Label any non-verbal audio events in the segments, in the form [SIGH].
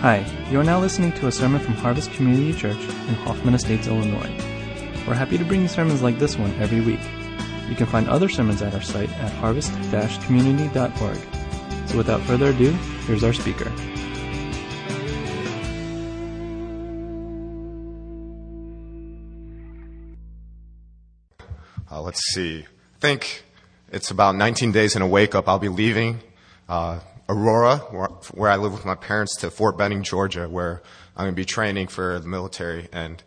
Hi, you are now listening to a sermon from Harvest Community Church in Hoffman Estates, Illinois. We're happy to bring you sermons like this one every week. You can find other sermons at our site at harvest-community.org. So without further ado, here's our speaker. Uh, let's see. I think it's about 19 days in a wake up. I'll be leaving uh, Aurora, where, I live with my parents, to Fort Benning, Georgia, where I'm going to be training for the military. And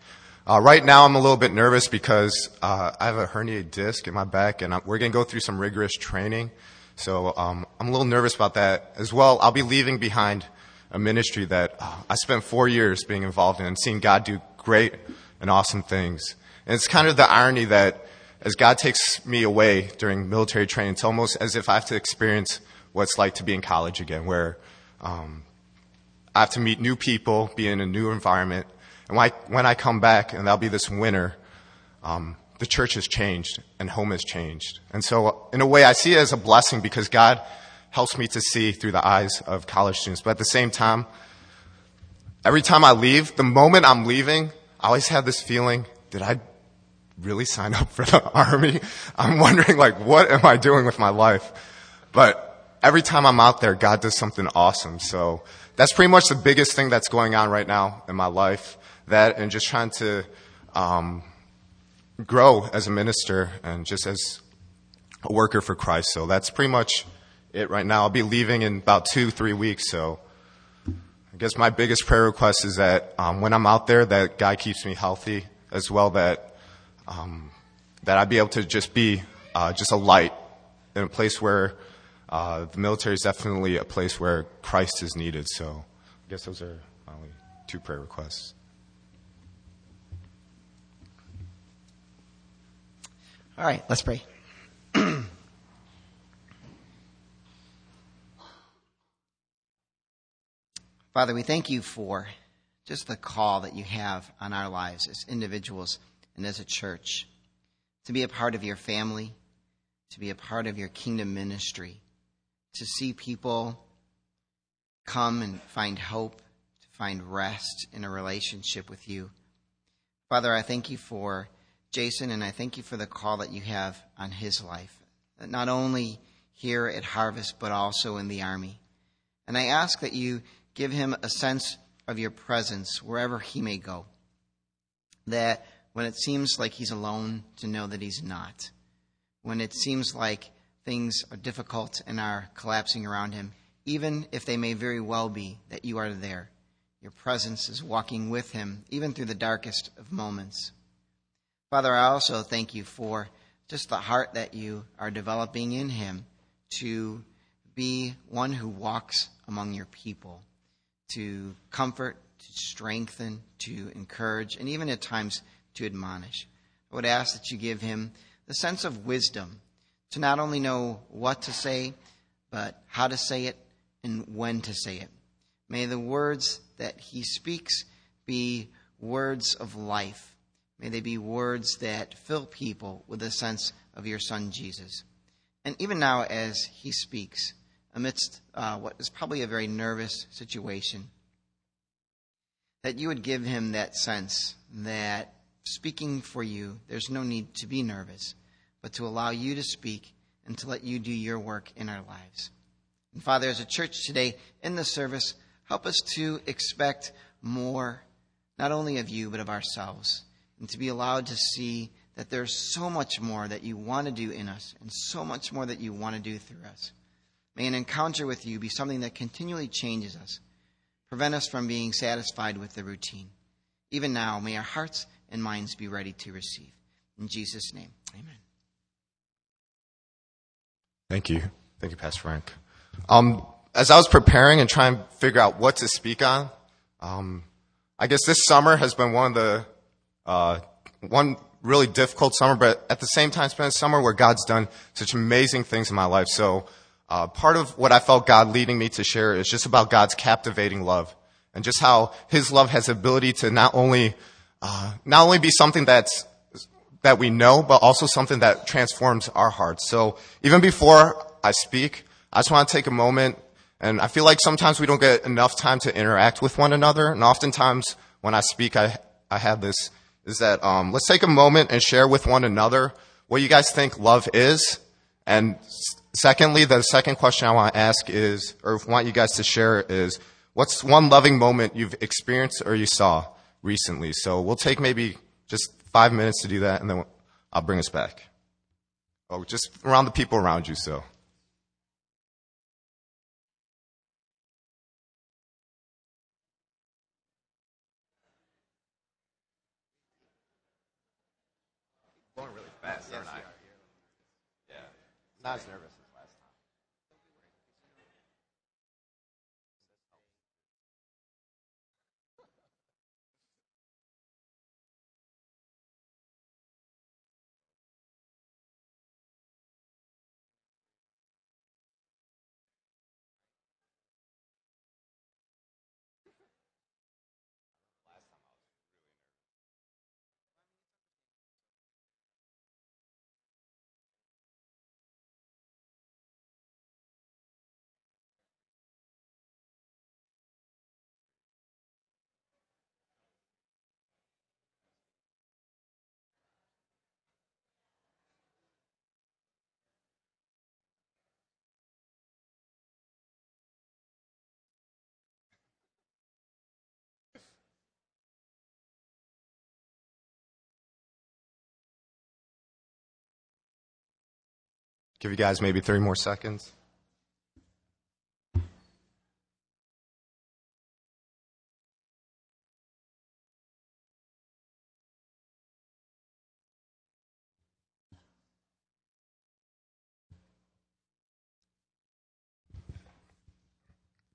uh, right now, I'm a little bit nervous because uh, I have a herniated disc in my back, and I'm, we're going to go through some rigorous training. So um, I'm a little nervous about that as well. I'll be leaving behind a ministry that uh, I spent four years being involved in and seeing God do great and awesome things. And it's kind of the irony that as God takes me away during military training, it's almost as if I have to experience what it's like to be in college again, where um, I have to meet new people, be in a new environment. And when I, when I come back, and that'll be this winter, um, the church has changed and home has changed. And so, in a way, I see it as a blessing because God helps me to see through the eyes of college students. But at the same time, every time I leave, the moment I'm leaving, I always have this feeling, did I really sign up for the [LAUGHS] army? I'm wondering, like, what am I doing with my life? But every time I'm out there, God does something awesome. So that's pretty much the biggest thing that's going on right now in my life. That and just trying to um, grow as a minister and just as a worker for Christ. So that's pretty much it right now. I'll be leaving in about two, three weeks. So I guess my biggest prayer request is that um, when I'm out there, that God keeps me healthy as well. That um, that I'd be able to just be uh, just a light in a place where uh, the military is definitely a place where Christ is needed. So I guess those are my only two prayer requests. All right, let's pray. [CLEARS THROAT] Father, we thank you for just the call that you have on our lives as individuals and as a church to be a part of your family, to be a part of your kingdom ministry, to see people come and find hope, to find rest in a relationship with you. Father, I thank you for Jason and I thank you for the call that you have on his life, not only here at Harvest, but also in the Army. And I ask that you give him a sense of your presence wherever he may go. That when it seems like he's alone, to know that he's not. When it seems like things are difficult and are collapsing around him, even if they may very well be, that you are there. Your presence is walking with him, even through the darkest of moments. Father, I also thank you for just the heart that you are developing in him to be one who walks among your people, to comfort, to strengthen, to encourage, and even at times to admonish. I would ask that you give him the sense of wisdom to not only know what to say, but how to say it and when to say it. May the words that he speaks be words of life. May they be words that fill people with a sense of your son Jesus. And even now, as he speaks, amidst uh, what is probably a very nervous situation, that you would give him that sense that speaking for you, there's no need to be nervous, but to allow you to speak and to let you do your work in our lives. And Father, as a church today in the service, help us to expect more, not only of you, but of ourselves, and to be allowed to see that there's so much more that you want to do in us and so much more that you want to do through us. May an encounter with you be something that continually changes us, prevent us from being satisfied with the routine. Even now, may our hearts and minds be ready to receive. In Jesus' name, amen. Thank you. Thank you, Pastor Frank. Um, as I was preparing and trying to figure out what to speak on, um, I guess this summer has been one of the uh, one really difficult summer, but at the same time, it's been a summer where God's done such amazing things in my life. So, uh, part of what I felt God leading me to share is just about God's captivating love and just how His love has ability to not only uh, not only be something that's that we know, but also something that transforms our hearts. So even before I speak, I just want to take a moment And I feel like sometimes we don't get enough time to interact with one another. And oftentimes when I speak, I, I have this, is that, um, let's take a moment and share with one another what you guys think love is. And secondly, the second question I want to ask is, or want you guys to share is, what's one loving moment you've experienced or you saw recently? So we'll take maybe just five minutes to do that and then I'll bring us back. Oh, just around the people around you, so. Going really fast, aren't I? Yeah. Not as nervous Give you guys maybe three more seconds.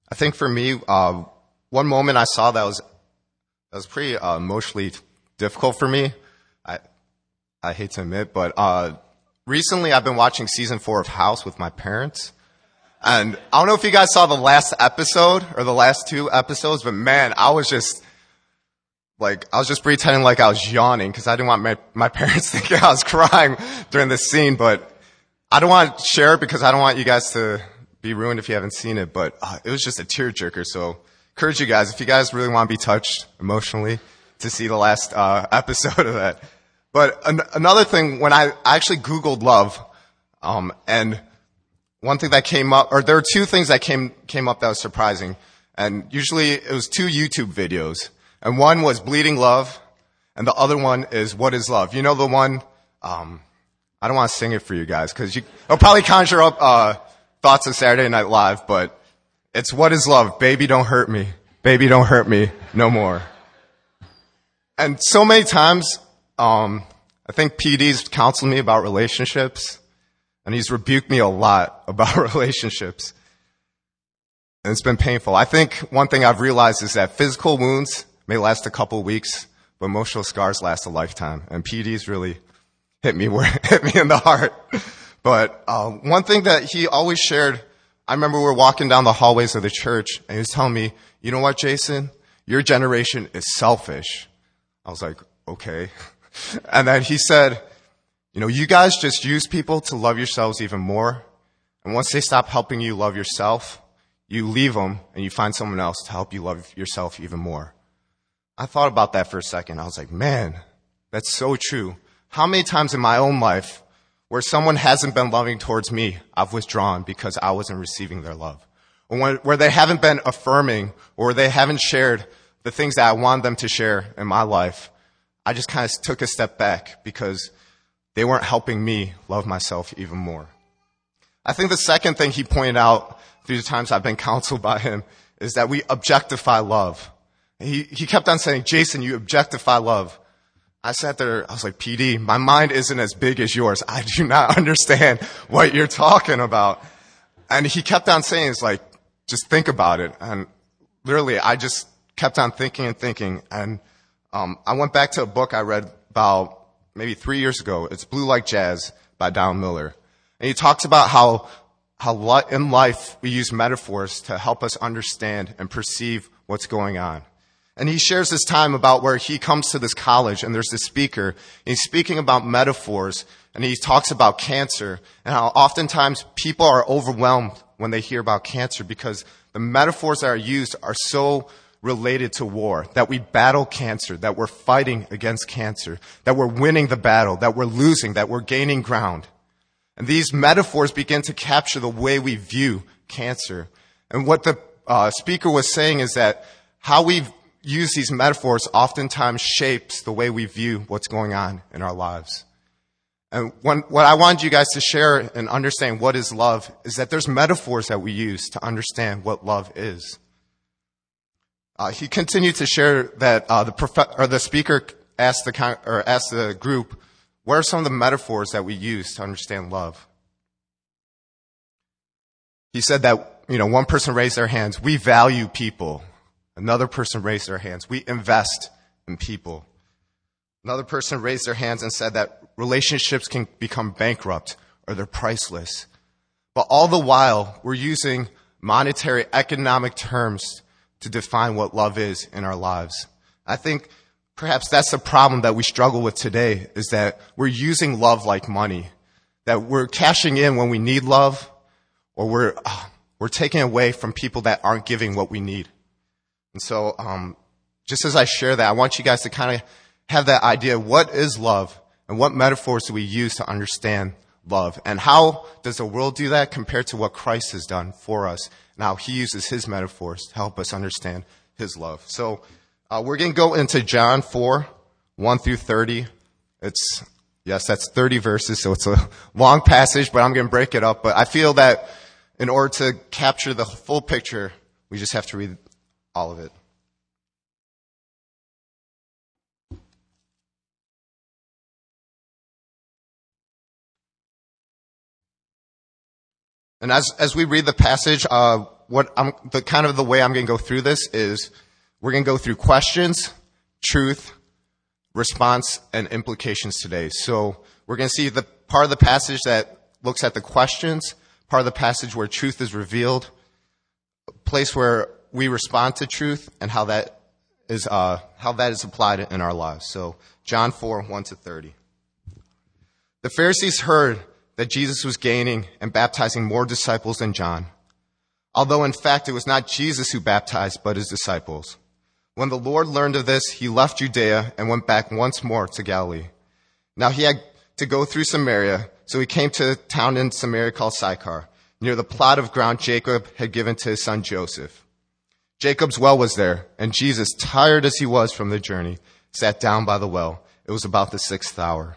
I think for me, uh, one moment I saw that was that was pretty uh, emotionally difficult for me. I I hate to admit, but uh, recently I've been watching season four of House with my parents. And I don't know if you guys saw the last episode or the last two episodes, but man, I was just like, I was just pretending like I was yawning because I didn't want my, my [LAUGHS] parents thinking I was crying during this scene, but I don't want to share it because I don't want you guys to be ruined if you haven't seen it, but uh, it was just a tearjerker. So encourage you guys, if you guys really want to be touched emotionally to see the last uh, [LAUGHS] episode of that. But an- another thing, when I, I actually Googled love, um, and one thing that came up, or there were two things that came, came up that was surprising. And usually it was two YouTube videos. And one was Bleeding Love, and the other one is What is Love? You know the one, um, I don't want to sing it for you guys, because you, it'll probably conjure up, uh, thoughts of Saturday Night Live, but it's What is Love? Baby, don't hurt me. Baby, don't hurt me no more. And so many times, um, I think PD's counseled me about relationships, and he's rebuked me a lot [LAUGHS] about relationships. And it's been painful. I think one thing I've realized is that physical wounds may last a couple weeks, but emotional scars last a lifetime. And PD's really hit me where [LAUGHS] hit me in the heart. But uh, one thing that he always shared, I remember we were walking down the hallways of the church, and he was telling me, "You know what, Jason? Your generation is selfish." I was like, "Okay." [LAUGHS] And then he said, "You know, you guys just use people to love yourselves even more, and once they stop helping you love yourself, you leave them and you find someone else to help you love yourself even more." I thought about that for a second. I was like, "Man, that's so true." How many times in my own life where someone hasn't been loving towards me, I've withdrawn because I wasn't receiving their love. Or where they haven't been affirming or they haven't shared the things that I want them to share in my life, I just kind of took a step back because they weren't helping me love myself even more. I think the second thing he pointed out through the times I've been [LAUGHS] counseled by him is that we objectify love. He, he kept on saying, Jason, you objectify love. I sat there, I was like, PD, my mind isn't as big as yours. I do [LAUGHS] not understand what you're talking about. And he kept on saying, it's like, just think about it. And literally, I just kept on thinking and thinking. And um, I went back to a book I read about maybe three years ago. It's Blue Like Jazz by Don Miller. And he talks about how, how in life we use metaphors to help us understand and perceive what's going on. And he shares this time about where he comes to this college and there's this speaker. And he's speaking about metaphors and he talks about cancer and how oftentimes people are overwhelmed when they hear about cancer because the metaphors that are used are so related to war, that we battle cancer, that we're fighting against cancer, that we're winning the battle, that we're losing, that we're gaining ground. And these metaphors begin to capture the way we view cancer. And what the uh, speaker was saying is that how we use these metaphors oftentimes shapes the way we view what's going on in our lives. And when, what I wanted you guys to share and understand what is love is that there's metaphors that we use to understand what love is. Uh, he continued to share that uh, the prof- or the speaker asked the con- or asked the group, "What are some of the metaphors that we use to understand love?" He said that you know one person raised their hands. We value people. Another person raised their hands. We invest in people. Another person raised their hands and said that relationships can become bankrupt or they're priceless. But all the while, we're using monetary economic terms to define what love is in our lives. I think perhaps that's the problem that we struggle with today is that we're using love like money. That we're cashing in when we need love or we're, uh, we're taking away from people that aren't giving what we need. And so, um, just as I share that, I want you guys to kind of have that idea what is love and what metaphors do we use to understand love and how does the world do that compared to what Christ has done for us now he uses his metaphors to help us understand his love. So uh, we're going to go into John 4 1 through 30 it's yes that's 30 verses so it's a long passage but I'm going to break it up. But I feel that in order to capture the full picture we just have to read all of it And as, as we read the passage, uh, what I'm, the kind of the way I'm going to go through this is we're going to go through questions, truth, response, and implications today. So we're going to see the part of the passage that looks at the questions, part of the passage where truth is revealed, place where we respond to truth, and how that is uh, how that is applied in our lives. So John 4, 1 to 30. The Pharisees heard that Jesus was gaining and baptizing more disciples than John, although in fact it was not Jesus who baptized, but his disciples. When the Lord learned of this, he left Judea and went back once more to Galilee. Now he had to go through Samaria, so he came to a town in Samaria called Sychar, near the plot of ground Jacob had given to his son Joseph. Jacob's well was there, and Jesus, tired as he was from the journey, sat down by the well. It was about the sixth hour.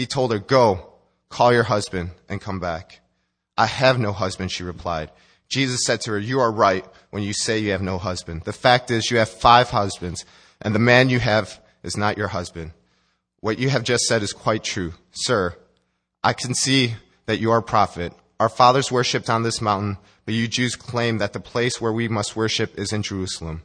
He told her, Go, call your husband and come back. I have no husband, she replied. Jesus said to her, You are right when you say you have no husband. The fact is, you have five husbands, and the man you have is not your husband. What you have just said is quite true. Sir, I can see that you are a prophet. Our fathers worshipped on this mountain, but you Jews claim that the place where we must worship is in Jerusalem.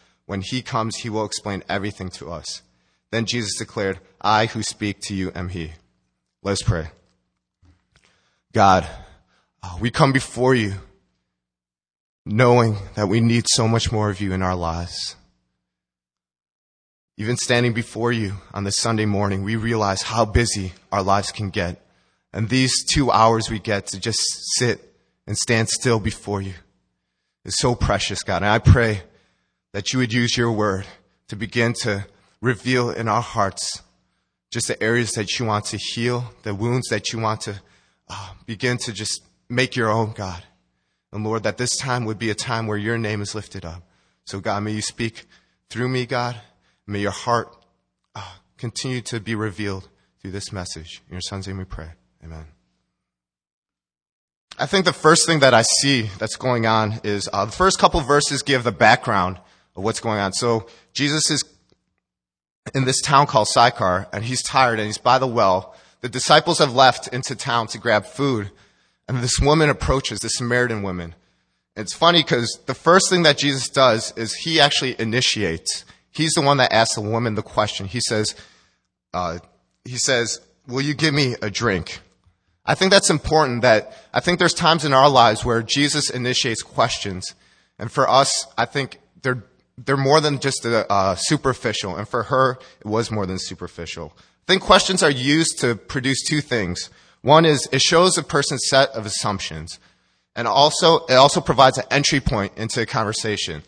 When he comes, he will explain everything to us. Then Jesus declared, I who speak to you am he. Let's pray. God, uh, we come before you knowing that we need so much more of you in our lives. Even standing before you on this Sunday morning, we realize how busy our lives can get. And these two hours we get to just sit and stand still before you is so precious, God. And I pray that you would use your word to begin to reveal in our hearts just the areas that you want to heal, the wounds that you want to uh, begin to just make your own, God. And Lord, that this time would be a time where your name is lifted up. So God, may you speak through me, God. May your heart uh, continue to be revealed through this message. In your son's name we pray. Amen. I think the first thing that I see that's going on is uh, the first couple verses give the background of what's going on. So Jesus is in this town called Sychar, and he's tired and he's by the well. The disciples have left into town to grab food, and this woman approaches, the Samaritan woman. It's funny because the first thing that Jesus does is he actually initiates. He's the one that asks the woman the question. He says, uh, he says, will you give me a drink? I think that's important that I think there's times in our lives where Jesus initiates questions. And for us, I think they're, they're more than just a, uh, superficial. And for her, it was more than superficial. I think questions are used to produce two things. One is it shows a person's set of assumptions. And also, it also provides an entry point into a conversation.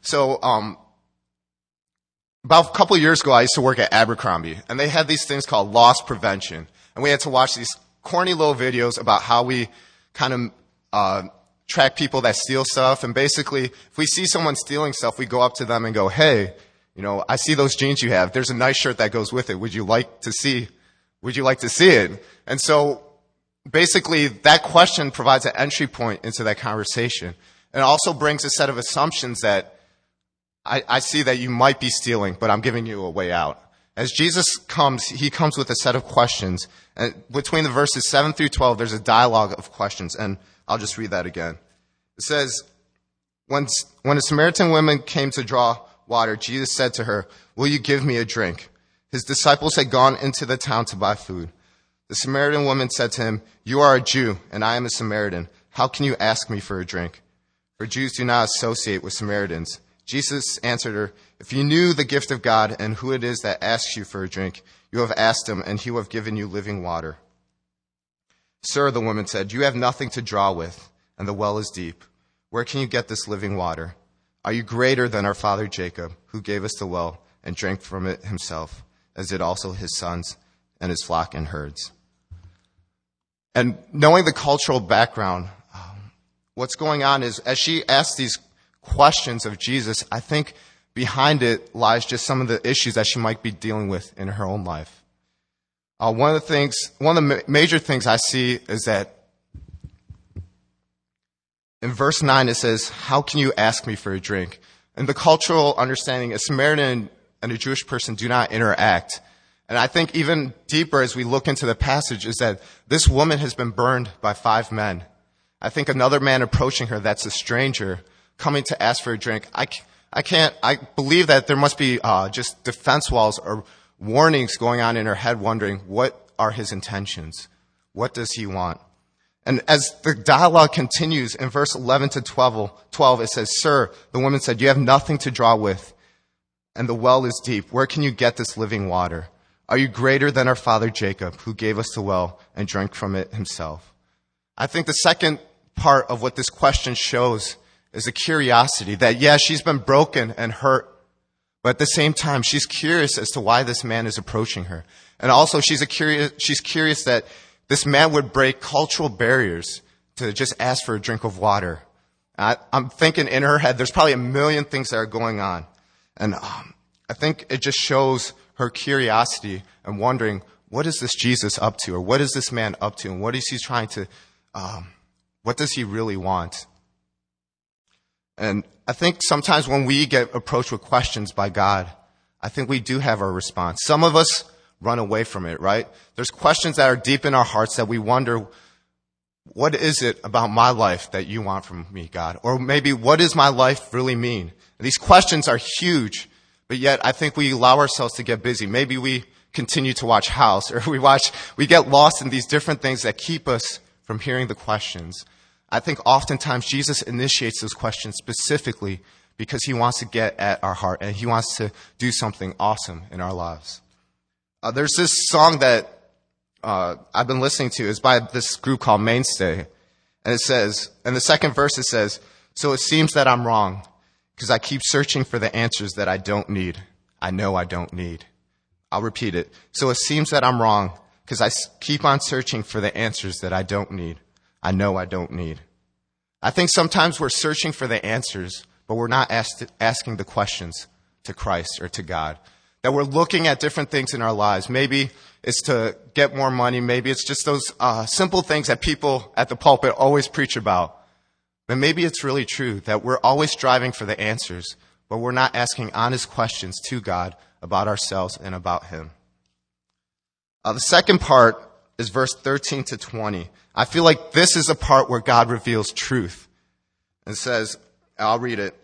So, um, about a couple years ago, I used to work at Abercrombie, and they had these things called loss prevention. And we had to watch these corny little videos about how we kind of uh, track people that steal stuff. And basically, if we see someone stealing stuff, we go up to them and go, "Hey, you know, I see those jeans you have. There's a nice shirt that goes with it. Would you like to see? Would you like to see it?" And so, basically, that question provides an entry point into that conversation, and also brings a set of assumptions that I, I see that you might be stealing, but I'm giving you a way out. As Jesus comes, he comes with a set of questions. And between the verses 7 through 12, there's a dialogue of questions. And I'll just read that again. It says, when, when a Samaritan woman came to draw water, Jesus said to her, Will you give me a drink? His disciples had gone into the town to buy food. The Samaritan woman said to him, You are a Jew, and I am a Samaritan. How can you ask me for a drink? For Jews do not associate with Samaritans. Jesus answered her, If you knew the gift of God and who it is that asks you for a drink, you have asked him, and he will have given you living water. Sir, the woman said, You have nothing to draw with, and the well is deep. Where can you get this living water? Are you greater than our father Jacob, who gave us the well and drank from it himself, as did also his sons and his flock and herds? And knowing the cultural background, um, what's going on is as she asks these questions of Jesus, I think behind it lies just some of the issues that she might be dealing with in her own life. Uh, one of the things, one of the ma- major things I see is that in verse 9 it says, How can you ask me for a drink? In the cultural understanding, a Samaritan and a Jewish person do not interact. And I think even deeper as we look into the passage is that this woman has been burned by five men. I think another man approaching her that's a stranger coming to ask for a drink. I, I can't, I believe that there must be uh, just defense walls or warnings going on in her head, wondering what are his intentions? What does he want? And as the dialogue continues in verse 11 to 12, 12, it says, Sir, the woman said, You have nothing to draw with, and the well is deep. Where can you get this living water? Are you greater than our father Jacob, who gave us the well and drank from it himself? I think the second part of what this question shows is a curiosity that, yeah, she's been broken and hurt, but at the same time, she's curious as to why this man is approaching her. And also, she's, curious, she's curious that this man would break cultural barriers to just ask for a drink of water. I, am thinking in her head, there's probably a million things that are going on. And um, I think it just shows her curiosity and wondering, what is this Jesus up to? Or what is this man up to? And what is he trying to, um, what does he really want? And I think sometimes when we get approached with questions by God, I think we do have our response. Some of us run away from it, right? There's questions that are deep in our hearts that we wonder, what is it about my life that you want from me, God? Or maybe what does my life really mean? These questions are huge, but yet I think we allow ourselves to get busy. Maybe we continue to watch House [LAUGHS] or we watch, we get lost in these different things that keep us from hearing the questions. I think oftentimes Jesus initiates those questions specifically because he wants to get at our heart and he wants to do something awesome in our lives. Uh, there's this song that uh, I've been listening to. It's by this group called Mainstay. And it says, in the second verse, it says, So it seems that I'm wrong because I keep searching for the answers that I don't need. I know I don't need. I'll repeat it. So it seems that I'm wrong because I keep on searching for the answers that I don't need. I know I don't need. I think sometimes we're searching for the answers, but we're not asked, asking the questions to Christ or to God. That we're looking at different things in our lives. Maybe it's to get more money. Maybe it's just those uh, simple things that people at the pulpit always preach about. But maybe it's really true that we're always striving for the answers, but we're not asking honest questions to God about ourselves and about Him. Uh, the second part is verse 13 to 20. I feel like this is a part where God reveals truth. and says, I'll read it.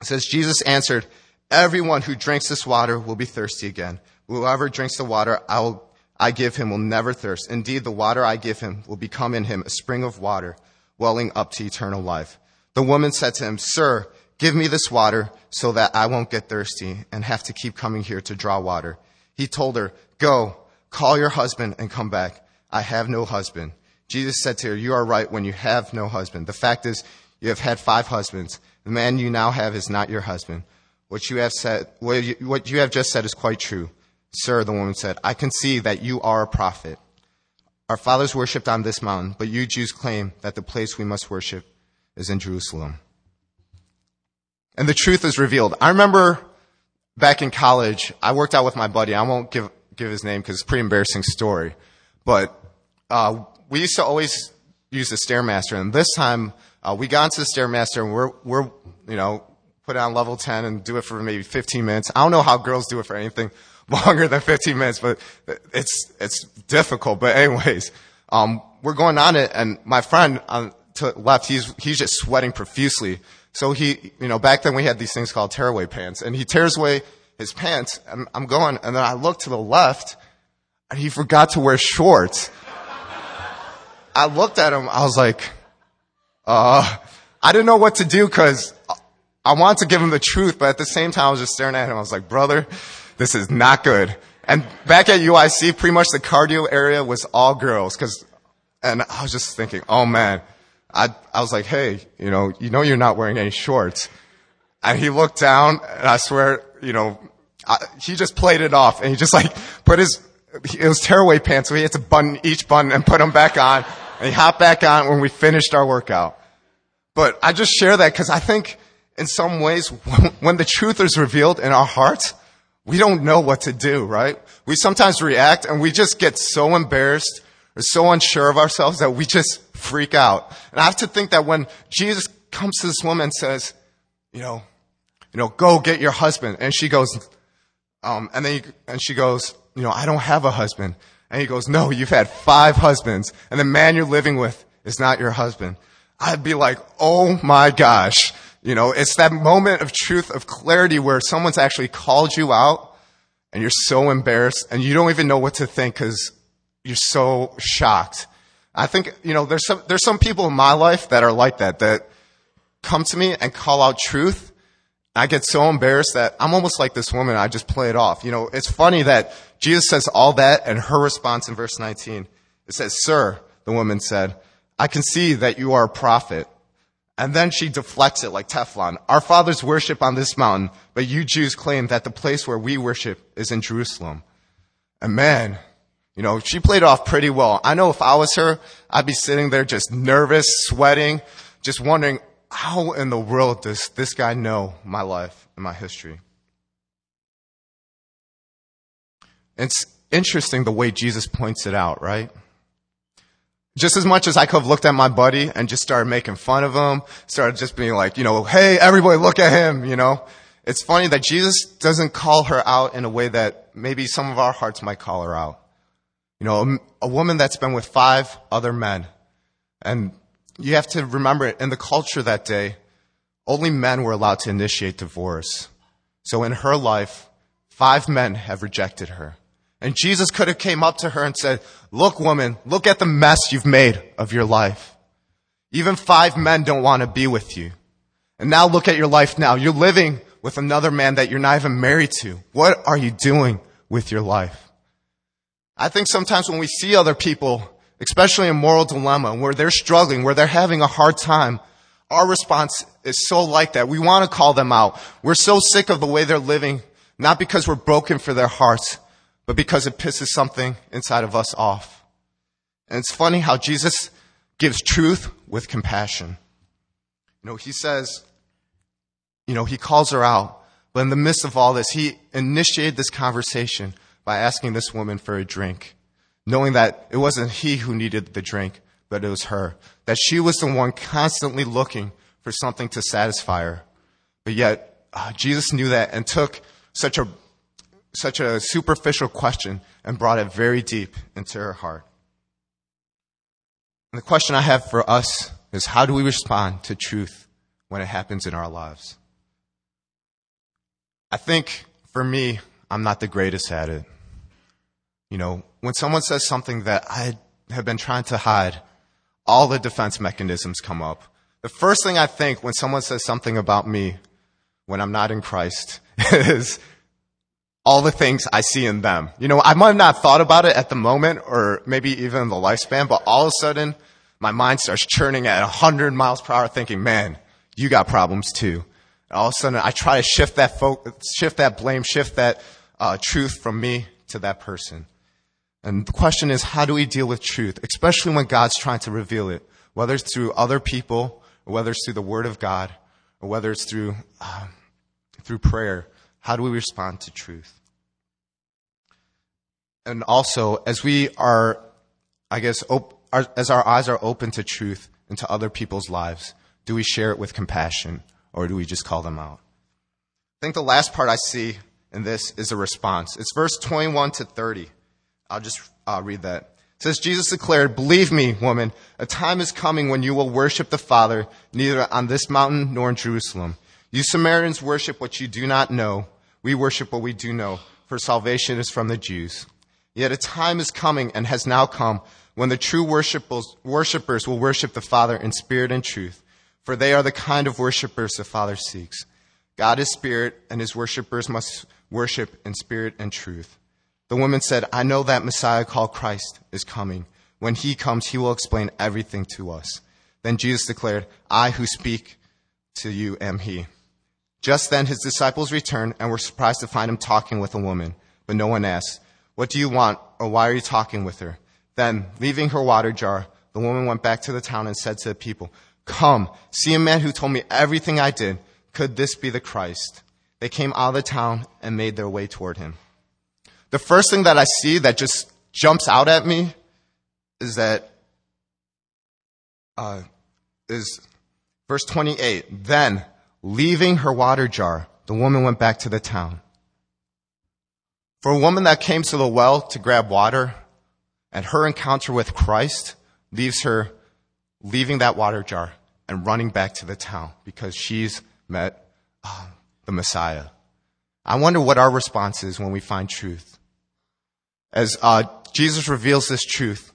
It says, Jesus answered, Everyone who drinks this water will be thirsty again. Whoever drinks the water I, will, I give him will never thirst. Indeed, the water I give him will become in him a spring of water, welling up to eternal life. The woman said to him, Sir, give me this water so that I won't get thirsty and have to keep coming here to draw water. He told her, Go, call your husband and come back. I have no husband. Jesus said to her, You are right when you have no husband. The fact is, you have had five husbands. The man you now have is not your husband. What you have said, what you, what you have just said is quite true. Sir, the woman said, I can see that you are a prophet. Our fathers worshipped on this mountain, but you Jews claim that the place we must worship is in Jerusalem. And the truth is revealed. I remember back in college, I worked out with my buddy. I won't give, give his name because it's a pretty embarrassing story. But, uh, we used to always use the Stairmaster. And this time, uh, we got into the Stairmaster and we're, we're, you know, put on level 10 and do it for maybe 15 minutes. I don't know how girls do it for anything [LAUGHS] longer than 15 minutes, but it's, it's difficult. But anyways, um, we're going on it and my friend on to left, he's, he's just sweating profusely. So he, you know, back then we had these things called tearaway pants and he tears away his pants and I'm going and then I look to the left and he forgot to wear shorts. I looked at him, I was like, uh, I didn't know what to do because I wanted to give him the truth, but at the same time I was just staring at him. I was like, brother, this is not good. And back at UIC, pretty much the cardio area was all girls because, and I was just thinking, oh man, I, I was like, hey, you know, you know you're not wearing any shorts. And he looked down and I swear, you know, I, he just played it off and he just like put his, it was tearaway pants, so he had to button each button and put them back on. And hopped back on when we finished our workout. But I just share that because I think in some ways, [LAUGHS] when the truth is revealed in our hearts, we don't know what to do, right? We sometimes react and we just get so embarrassed or so unsure of ourselves that we just freak out. And I have to think that when Jesus comes to this woman and says, you know, you know, go get your husband. And she goes, um, and then, he, and she goes, you know, I don't have a husband. And he goes, no, you've had five husbands and the man you're living with is not your husband. I'd be like, oh my gosh. You know, it's that moment of truth, of clarity where someone's actually called you out and you're so embarrassed and you don't even know what to think because you're so shocked. I think, you know, there's some, there's some people in my life that are like that, that come to me and call out truth. I get so embarrassed that I'm almost like this woman. I just play it off. You know, it's funny that Jesus says all that and her response in verse 19, it says, sir, the woman said, I can see that you are a prophet. And then she deflects it like Teflon. Our fathers worship on this mountain, but you Jews claim that the place where we worship is in Jerusalem. And man, you know, she played off pretty well. I know if I was her, I'd be sitting there just nervous, sweating, just wondering, how in the world does this guy know my life and my history? It's interesting the way Jesus points it out, right? just as much as I could have looked at my buddy and just started making fun of him, started just being like, you know, hey, everybody look at him, you know. It's funny that Jesus doesn't call her out in a way that maybe some of our hearts might call her out. You know, a, woman that's been with five other men. And you have to remember in the culture that day, only men were allowed to initiate divorce. So in her life, five men have rejected her. And Jesus could have came up to her and said, look woman, look at the mess you've made of your life. Even five men don't want to be with you. And now look at your life now. You're living with another man that you're not even married to. What are you doing with your life? I think sometimes when we see other people, especially in moral dilemma, where they're struggling, where they're having a hard time, our response is so like that. We want to call them out. We're so sick of the way they're living, not because we're broken for their hearts, but because it pisses something inside of us off. And it's funny how Jesus gives truth with compassion. You know, he says, you know, he calls her out, but in the midst of all this, he initiated this conversation by asking this woman for a drink, knowing that it wasn't he who needed the drink, but it was her. That she was the one constantly looking for something to satisfy her. But yet, uh, Jesus knew that and took such a, such a superficial question and brought it very deep into her heart. And the question I have for us is how do we respond to truth when it happens in our lives? I think for me, I'm not the greatest at it. You know, when someone says something that I have been trying to hide, all the defense mechanisms come up. The first thing I think when someone says something about me when I'm not in Christ [LAUGHS] is all the things I see in them. You know, I might have not thought about it at the moment or maybe even in the lifespan, but all of a sudden my mind starts churning at 100 miles per hour thinking, man, you got problems too. And all of a sudden I try to shift that fo- shift that blame, shift that uh, truth from me to that person. And the question is, how do we deal with truth, especially when God's trying to reveal it, whether it's through other people, or whether it's through the Word of God, or whether it's through uh, through prayer? How do we respond to truth? And also, as we are, I guess, op- our, as our eyes are open to truth and to other people's lives, do we share it with compassion, or do we just call them out? I think the last part I see in this is a response. It's verse 21 to 30. I'll just uh, read that. It says, Jesus declared, Believe me, woman, a time is coming when you will worship the Father neither on this mountain nor in Jerusalem. You Samaritans worship what you do not know. We worship what we do know, for salvation is from the Jews. Yet a time is coming and has now come when the true worshippers will worship the Father in spirit and truth, for they are the kind of worshippers the Father seeks. God is spirit, and his worshippers must worship in spirit and truth. The woman said, I know that Messiah called Christ is coming. When he comes, he will explain everything to us. Then Jesus declared, I who speak to you am he. Just then his disciples returned and were surprised to find him talking with a woman. But no one asked, What do you want, or why are you talking with her? Then, leaving her water jar, the woman went back to the town and said to the people, Come, see a man who told me everything I did. Could this be the Christ? They came out of the town and made their way toward him the first thing that I see that just jumps out at me is that uh, is verse 28. Then, leaving her water jar, the woman went back to the town. For a woman that came to the well to grab water, and her encounter with Christ leaves her leaving that water jar and running back to the town because she's met uh, the Messiah. I wonder what our response is when we find truth as uh, Jesus reveals this truth,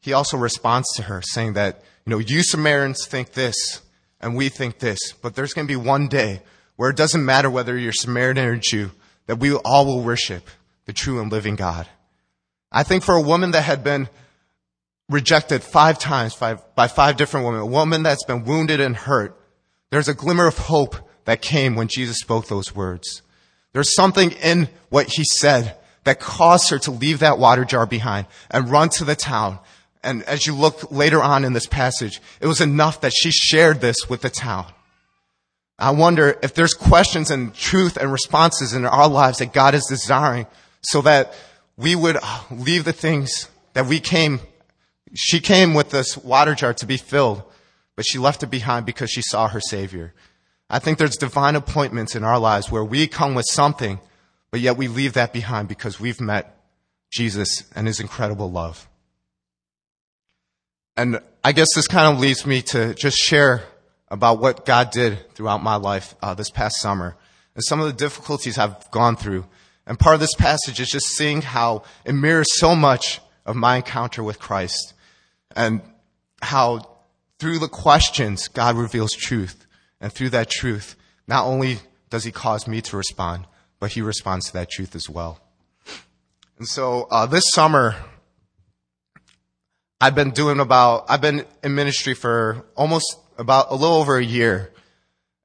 he also responds to her, saying that, you know, you Samaritans think this, and we think this, but there's going to be one day where it doesn't matter whether you're Samaritan or Jew, that we all will worship the true and living God. I think for a woman that had been rejected five times by, five different women, a woman that's been wounded and hurt, there's a glimmer of hope that came when Jesus spoke those words. There's something in what he said that caused her to leave that water jar behind and run to the town. And as you look later on in this passage, it was enough that she shared this with the town. I wonder if there's questions and truth and responses in our lives that God is desiring so that we would uh, leave the things that we came, she came with this water jar to be filled, but she left it behind because she saw her Savior. I think there's divine appointments in our lives where we come with something but yet we leave that behind because we've met Jesus and his incredible love. And I guess this kind of leads me to just share about what God did throughout my life uh, this past summer and some of the difficulties I've gone through And part of this passage is just seeing how it mirrors so much of my encounter with Christ and how through the questions, God reveals truth. And through that truth, not only does he cause me to respond, but he responds to that truth as well. And so, uh, this summer, I've been doing about, I've been in ministry for almost about a little over a year.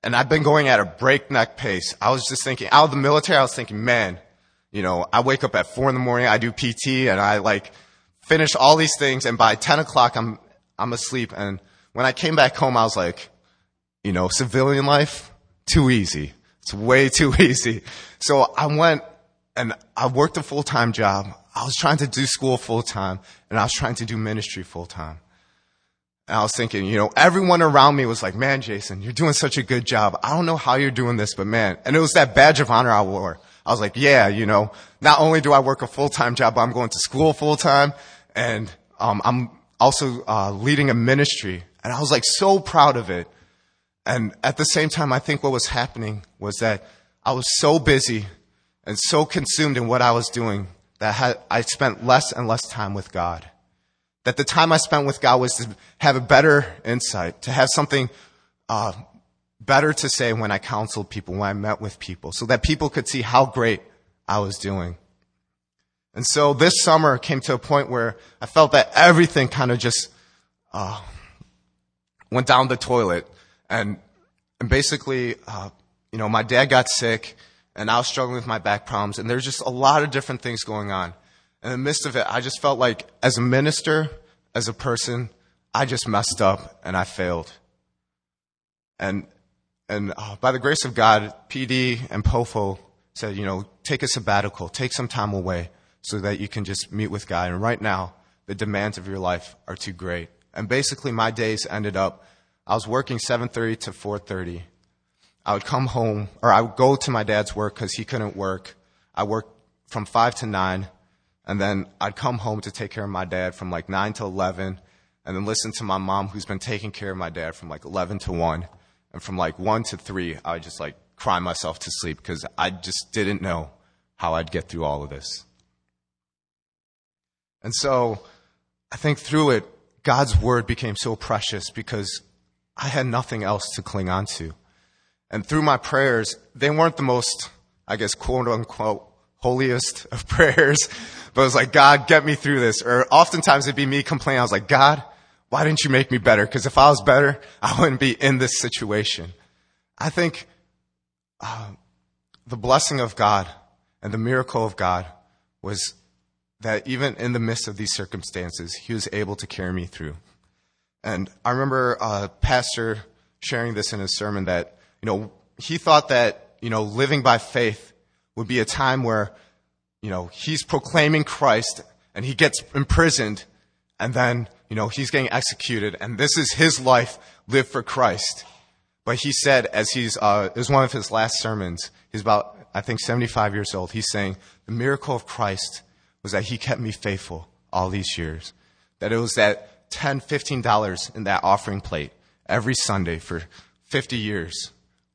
And I've been going at a breakneck pace. I was just thinking, out of the military, I was thinking, man, you know, I wake up at four in the morning, I do PT, and I like finish all these things, and by 10 o'clock, I'm, I'm asleep. And when I came back home, I was like, you know, civilian life, too easy. It's way too [LAUGHS] easy. So I went and I worked a full-time job. I was trying to do school full-time and I was trying to do ministry full-time. And I was thinking, you know, everyone around me was like, man, Jason, you're doing such a good job. I don't know how you're doing this, but man, and it was that badge of honor I wore. I was like, yeah, you know, not only do I work a full-time job, but I'm going to school full-time and, um, I'm also, uh, leading a ministry. And I was like so proud of it. And at the same time, I think what was happening was that I was so busy and so consumed in what I was doing that I spent less and less time with God. That the time I spent with God was to have a better insight, to have something uh, better to say when I counseled people, when I met with people, so that people could see how great I was doing. And so this summer came to a point where I felt that everything kind of just uh, went down the toilet. And, and basically, uh, you know, my dad got sick and I was struggling with my back problems and there's just a lot of different things going on. In the midst of it, I just felt like as a minister, as a person, I just messed up and I failed. And, and uh, by the grace of God, PD and POFO said, you know, take a sabbatical, take some time away so that you can just meet with God. And right now, the demands of your life are too great. And basically, my days ended up, I was working 7.30 to 4.30. I would come home, or I would go to my dad's work because he couldn't work. I worked from 5 to 9, and then I'd come home to take care of my dad from like 9 to 11, and then listen to my mom who's been taking care of my dad from like 11 to 1. And from like 1 to 3, I would just like cry myself to sleep because I just didn't know how I'd get through all of this. And so I think through it, God's word became so precious because I had nothing else to cling on to. And through my prayers, they weren't the most, I guess, quote unquote, holiest of [LAUGHS] prayers, but it was like, God, get me through this. Or oftentimes it'd be me complaining. I was like, God, why didn't you make me better? Because if I was better, [LAUGHS] I wouldn't be in this situation. I think uh, the blessing of God and the miracle of God was that even in the midst of these circumstances, he was able to carry me through. And I remember a uh, pastor sharing this in his sermon that, you know, he thought that, you know, living by faith would be a time where, you know, he's proclaiming Christ and he gets imprisoned and then, you know, he's getting executed and this is his life lived for Christ. But he said, as he's, uh, it was one of his last sermons, he's about, I think, 75 years old, he's saying, the miracle of Christ was that he kept me faithful all these years. That it was that 10, 15 dollars in that offering plate every Sunday for 50 years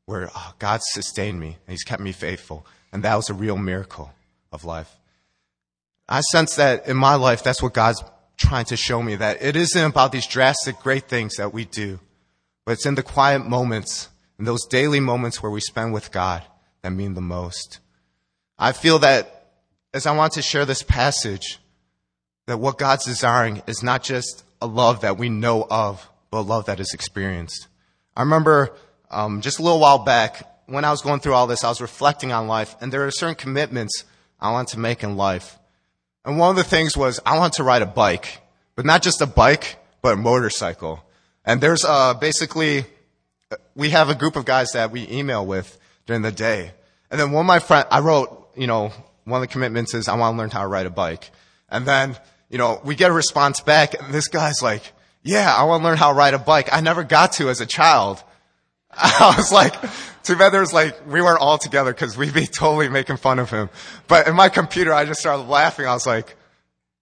where oh, God sustained me and he's kept me faithful. And that was a real miracle of life. I sense that in my life, that's what God's trying to show me that it isn't about these drastic great things that we do, but it's in the quiet moments, in those daily moments where we spend with God that mean the most. I feel that as I want to share this passage, that what God's desiring is not just a love that we know of, but a love that is experienced. I remember um, just a little while back when I was going through all this, I was reflecting on life, and there are certain commitments I want to make in life. And one of the things was I want to ride a bike, but not just a bike, but a motorcycle. And there's uh, basically we have a group of guys that we email with during the day. And then one of my friends, I wrote, you know, one of the commitments is I want to learn how to ride a bike. And then, you know, we get a response back and this guy's like, yeah, I want to learn how to ride a bike. I never got to as a child. [LAUGHS] I was like, too bad there's like, we weren't all together because we'd be totally making fun of him. But in my computer, I just started laughing. I was like,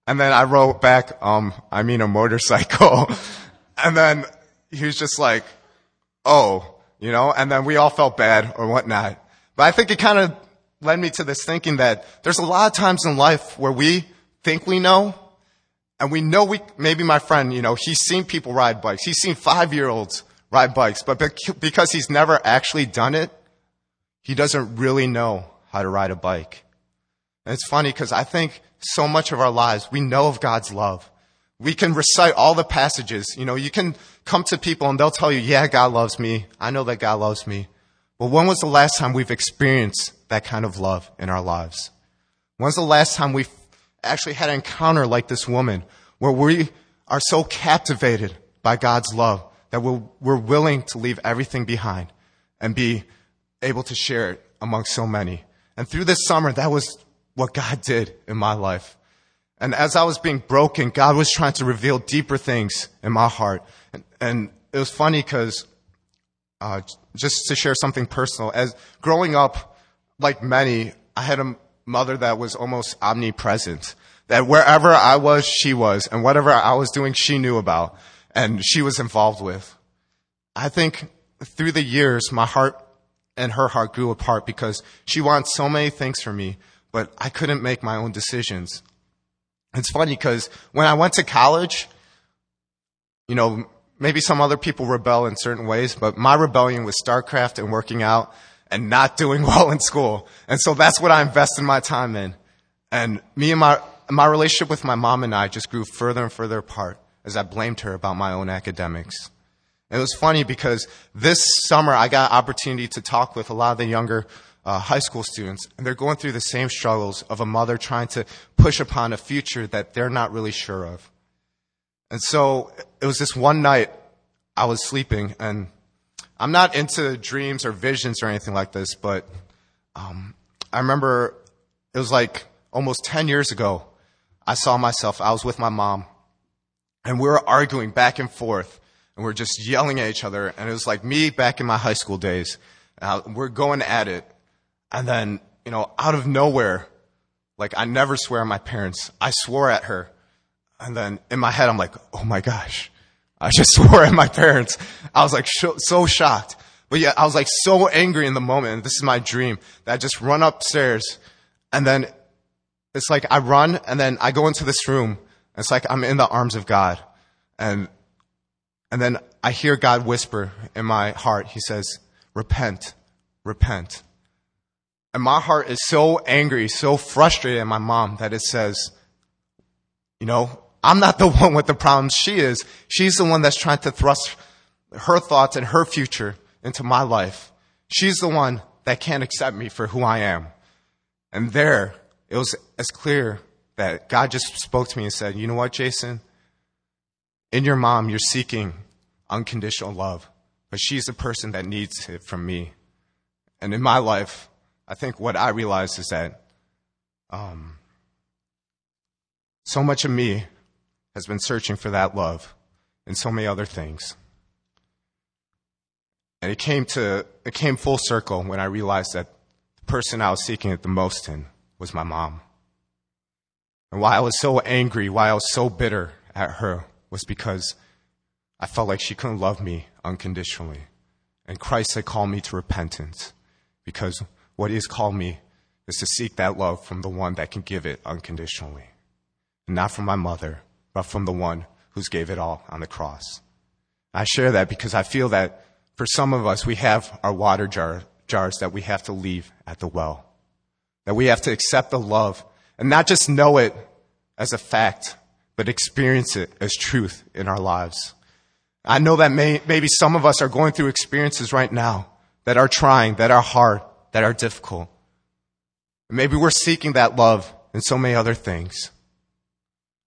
and then I wrote back, um, I mean a motorcycle. [LAUGHS] and then he was just like, oh, you know, and then we all felt bad or whatnot. But I think it kind of led me to this thinking that there's a lot of times in life where we think we know, and we know we, maybe my friend, you know, he's seen people ride bikes. He's seen five year olds ride bikes, but because he's never actually done it, he doesn't really know how to ride a bike. And it's funny because I think so much of our lives, we know of God's love. We can recite all the passages. You know, you can come to people and they'll tell you, yeah, God loves me. I know that God loves me. But when was the last time we've experienced that kind of love in our lives? When's the last time we've actually had an encounter like this woman where we are so captivated by God's love that we're, we're willing to leave everything behind and be able to share it among so many? And through this summer, that was what God did in my life. And as I was being broken, God was trying to reveal deeper things in my heart. And, and it was funny because, uh, just to share something personal, as growing up, like many, I had a mother that was almost omnipresent. That wherever I was, she was, and whatever I was doing, she knew about, and she was involved with. I think through the years, my heart and her heart grew apart because she wanted so many things for me, but I couldn't make my own decisions. It's funny because when I went to college, you know, maybe some other people rebel in certain ways, but my rebellion was StarCraft and working out and not [LAUGHS] doing well in school. And so that's what I invested my time in. And me and my, my relationship with my mom and I just grew further and further apart as I blamed her about my own academics. And it was funny because this summer I got opportunity to talk with a lot of the younger uh, high school students, and they're going through the same struggles of a mother trying to push upon a future that they're not really sure of. And so it was this one night I was sleeping, and I'm not into dreams or visions or anything like this, but um, I remember it was like almost 10 years ago. I saw myself, I was with my mom, and we were arguing back and forth, and we are just yelling at each other, and it was like me back in my high school days. Uh, we're going at it, and then, you know, out of nowhere, like I never swear at my parents. I swore at her. And then in my head, I'm like, oh my gosh, I just [LAUGHS] swore at my parents. I was like sh- so shocked. But yeah, I was like so angry in the moment. This is my dream that I just run upstairs and then it's like I run and then I go into this room. It's like I'm in the arms of God. And, and then I hear God whisper in my heart. He says, repent, repent. And my heart is so angry, so frustrated at my mom that it says, you know, I'm not the [LAUGHS] one with the problems. She is. She's the one that's trying to thrust her thoughts and her future into my life. She's the one that can't accept me for who I am. And there, it was as clear that God just spoke to me and said, you know what, Jason? In your mom, you're seeking unconditional love, but she's the person that needs it from me. And in my life, I think what I realized is that um, so much of me has been searching for that love and so many other things. And it came to it came full circle when I realized that the person I was seeking it the most in was my mom. And why I was so angry, why I was so bitter at her was because I felt like she couldn't love me unconditionally. And Christ had called me to repentance because what he has called me is to seek that love from the one that can give it unconditionally. Not from my mother, but from the one who's gave it all on the cross. I share that because I feel that for some of us, we have our water jar, jars that we have to leave at the well. That we have to accept the love and not just know it as a fact, but experience it as truth in our lives. I know that may, maybe some of us are going through experiences right now that are trying, that are hard, that are difficult. Maybe we're seeking that love and so many other things.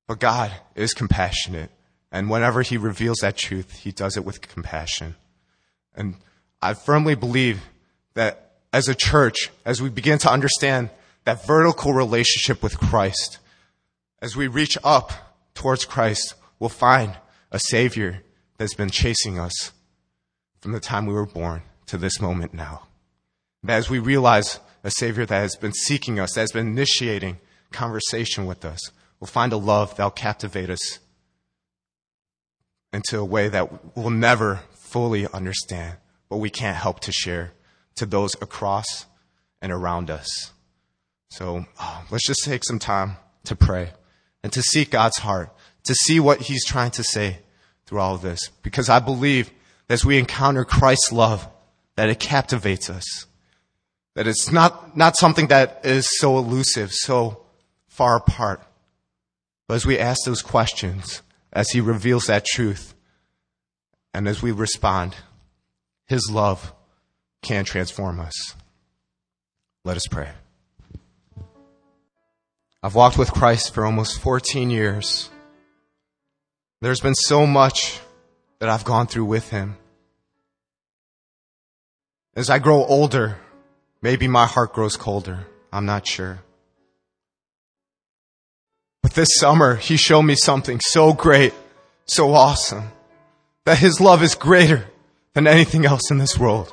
But God is compassionate. And whenever He reveals that truth, He does it with compassion. And I firmly believe that as a church, as we begin to understand that vertical relationship with Christ, as we reach up towards Christ, we'll find a Savior that's been chasing us from the time we were born to this moment now. That as we realize a Savior that has been seeking us, that has been initiating conversation with us, we'll find a love that'll captivate us into a way that we'll never fully understand, but we can't help to share to those across and around us. So oh, let's just take some time to pray and to seek God's heart, to see what He's trying to say through all of this. Because I believe that as we encounter Christ's love, that it captivates us. That it's not, not something that is so elusive, so far apart. But as we ask those questions, as He reveals that truth, and as we respond, His love can transform us. Let us pray. I've walked with Christ for almost 14 years. There's been so much that I've gone through with Him. As I grow older, maybe my heart grows colder. I'm not sure. But this summer, He showed me something so great, so awesome, that His love is greater than anything else in this world.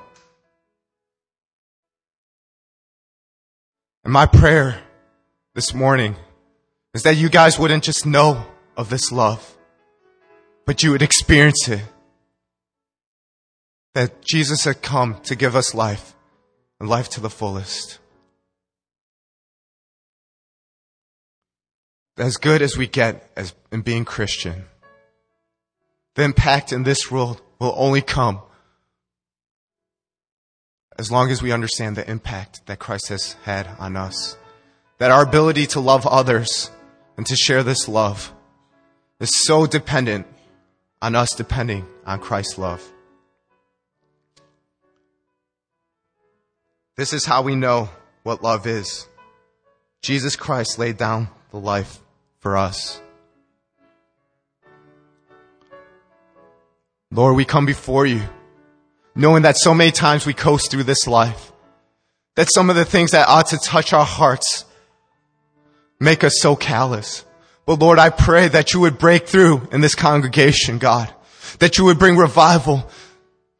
And my prayer this morning is that you guys wouldn't just know of this love, but you would experience it. That Jesus had come to give us life and life to the fullest. As good as we get as in being Christian, the impact in this world will only come as long as we understand the impact that Christ has had on us. That our ability to love others and to share this love is so dependent on us depending on Christ's love. This is how we know what love is. Jesus Christ laid down the life for us. Lord, we come before you knowing that so many times we coast through this life. That some of the things that ought to touch our hearts make us so callous. But Lord, I pray that you would break through in this congregation, God. That you would bring revival,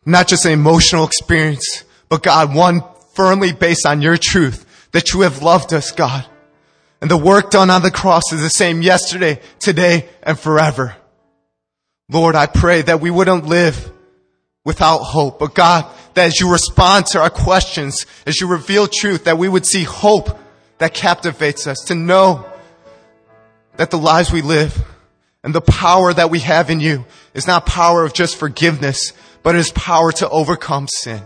not just an emotional experience, but God, one firmly based on your truth, that you have loved us, God. And the work done on the cross is the same yesterday, today, and forever. Lord, I pray that we wouldn't live without hope. But God, that as you respond to our questions, as you reveal truth, that we would see hope that captivates us, to know that the lives we live and the power that we have in you is not power of just forgiveness, but is power to overcome sin.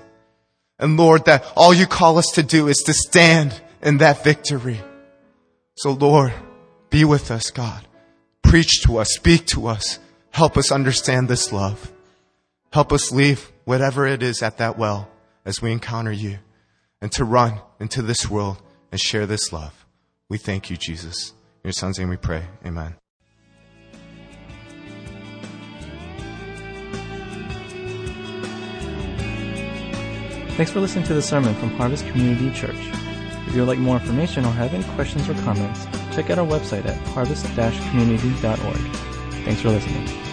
And Lord, that all you call us to do is to stand in that victory. So Lord, be with us, God. Preach to us, speak to us, help us understand this love. Help us leave whatever it is at that well as we encounter you and to run into this world and share this love. We thank you, Jesus. In your son's name we pray. Amen. Thanks for listening to the sermon from Harvest Community Church. If you would like more information or have any questions or comments, check out our website at harvest-community.org. Thanks for listening.